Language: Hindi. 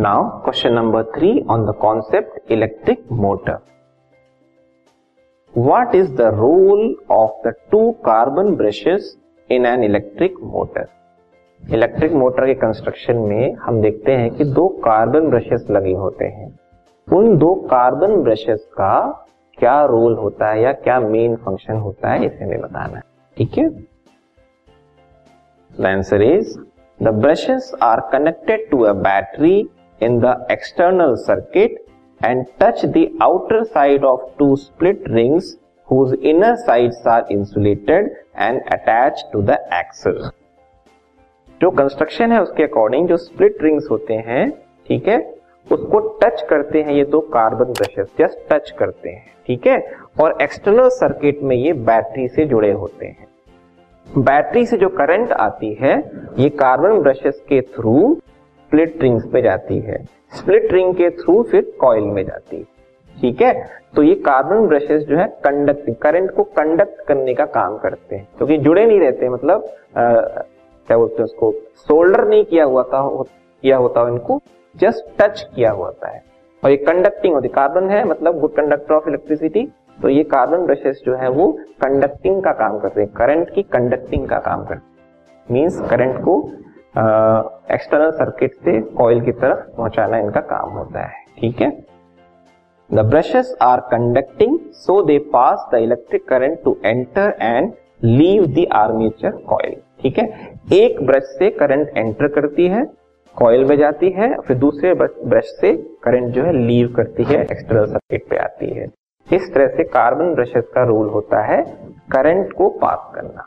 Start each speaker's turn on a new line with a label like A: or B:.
A: Now, question number three on the concept electric motor. What is the role of the two carbon brushes in an electric motor? Electric motor के कंस्ट्रक्शन में हम देखते हैं कि दो कार्बन ब्रशेस लगे होते हैं उन दो कार्बन ब्रशेस का क्या रोल होता है या क्या मेन फ़ंक्शन होता है इसे हमें बताना है ठीक है the answer is the brushes are connected to a battery in the external circuit and touch the outer side of two split rings whose inner sides are insulated and attached to the axle. जो कंस्ट्रक्शन है, उसके अकॉर्डिंग जो स्प्लिट रिंग्स होते हैं, ठीक है? उसको टच करते हैं, ये दो कार्बन ब्रशेस जस्ट टच करते हैं, ठीक है? और एक्सटर्नल सर्किट में ये बैटरी से जुड़े होते हैं। बैटरी से जो करंट आती है, ये कार्बन ब्रशेस के थ्रू स्प्लिट रिंग्स पे जाती है। स्प्लिट रिंग के थ्रू फिर कॉइल में जाती है। ठीक है? तो ये कार्बन ब्रशेस जो है कंडक्टिंग करंट को कंडक्ट करने का काम करते हैं। क्योंकि तो जुड़े नहीं रहते मतलब क्या बोलते हैं उसको? सोल्डर नहीं किया हुआ था किया होता इनको जस्ट टच किया हुआ है। और ये कंडक्टिंग होती कार्बन है मतलब गुड कंडक्टर ऑफ़ इलेक्ट्रिसिटी तो ये कार्बन ब्रशेस जो है, वो कंडक्टिंग का काम करते हैं। करंट की कंडक्टिंग का काम करते हैं। मीन्स करंट को एक्सटर्नल सर्किट से कॉइल की तरफ़ पहुंचाना इनका काम होता है, ठीक है? The brushes are conducting so they pass the electric current to enter and leave the armature coil ठीक है? एक ब्रश से करंट एंटर करती है कॉइल में जाती है, फिर दूसरे ब्रश से करंट जो है लीव करती है एक्सटर्नल सर्किट पे आती है। इस तरह से कार्बन ब्रशेस का रोल होता है करंट को पास करना।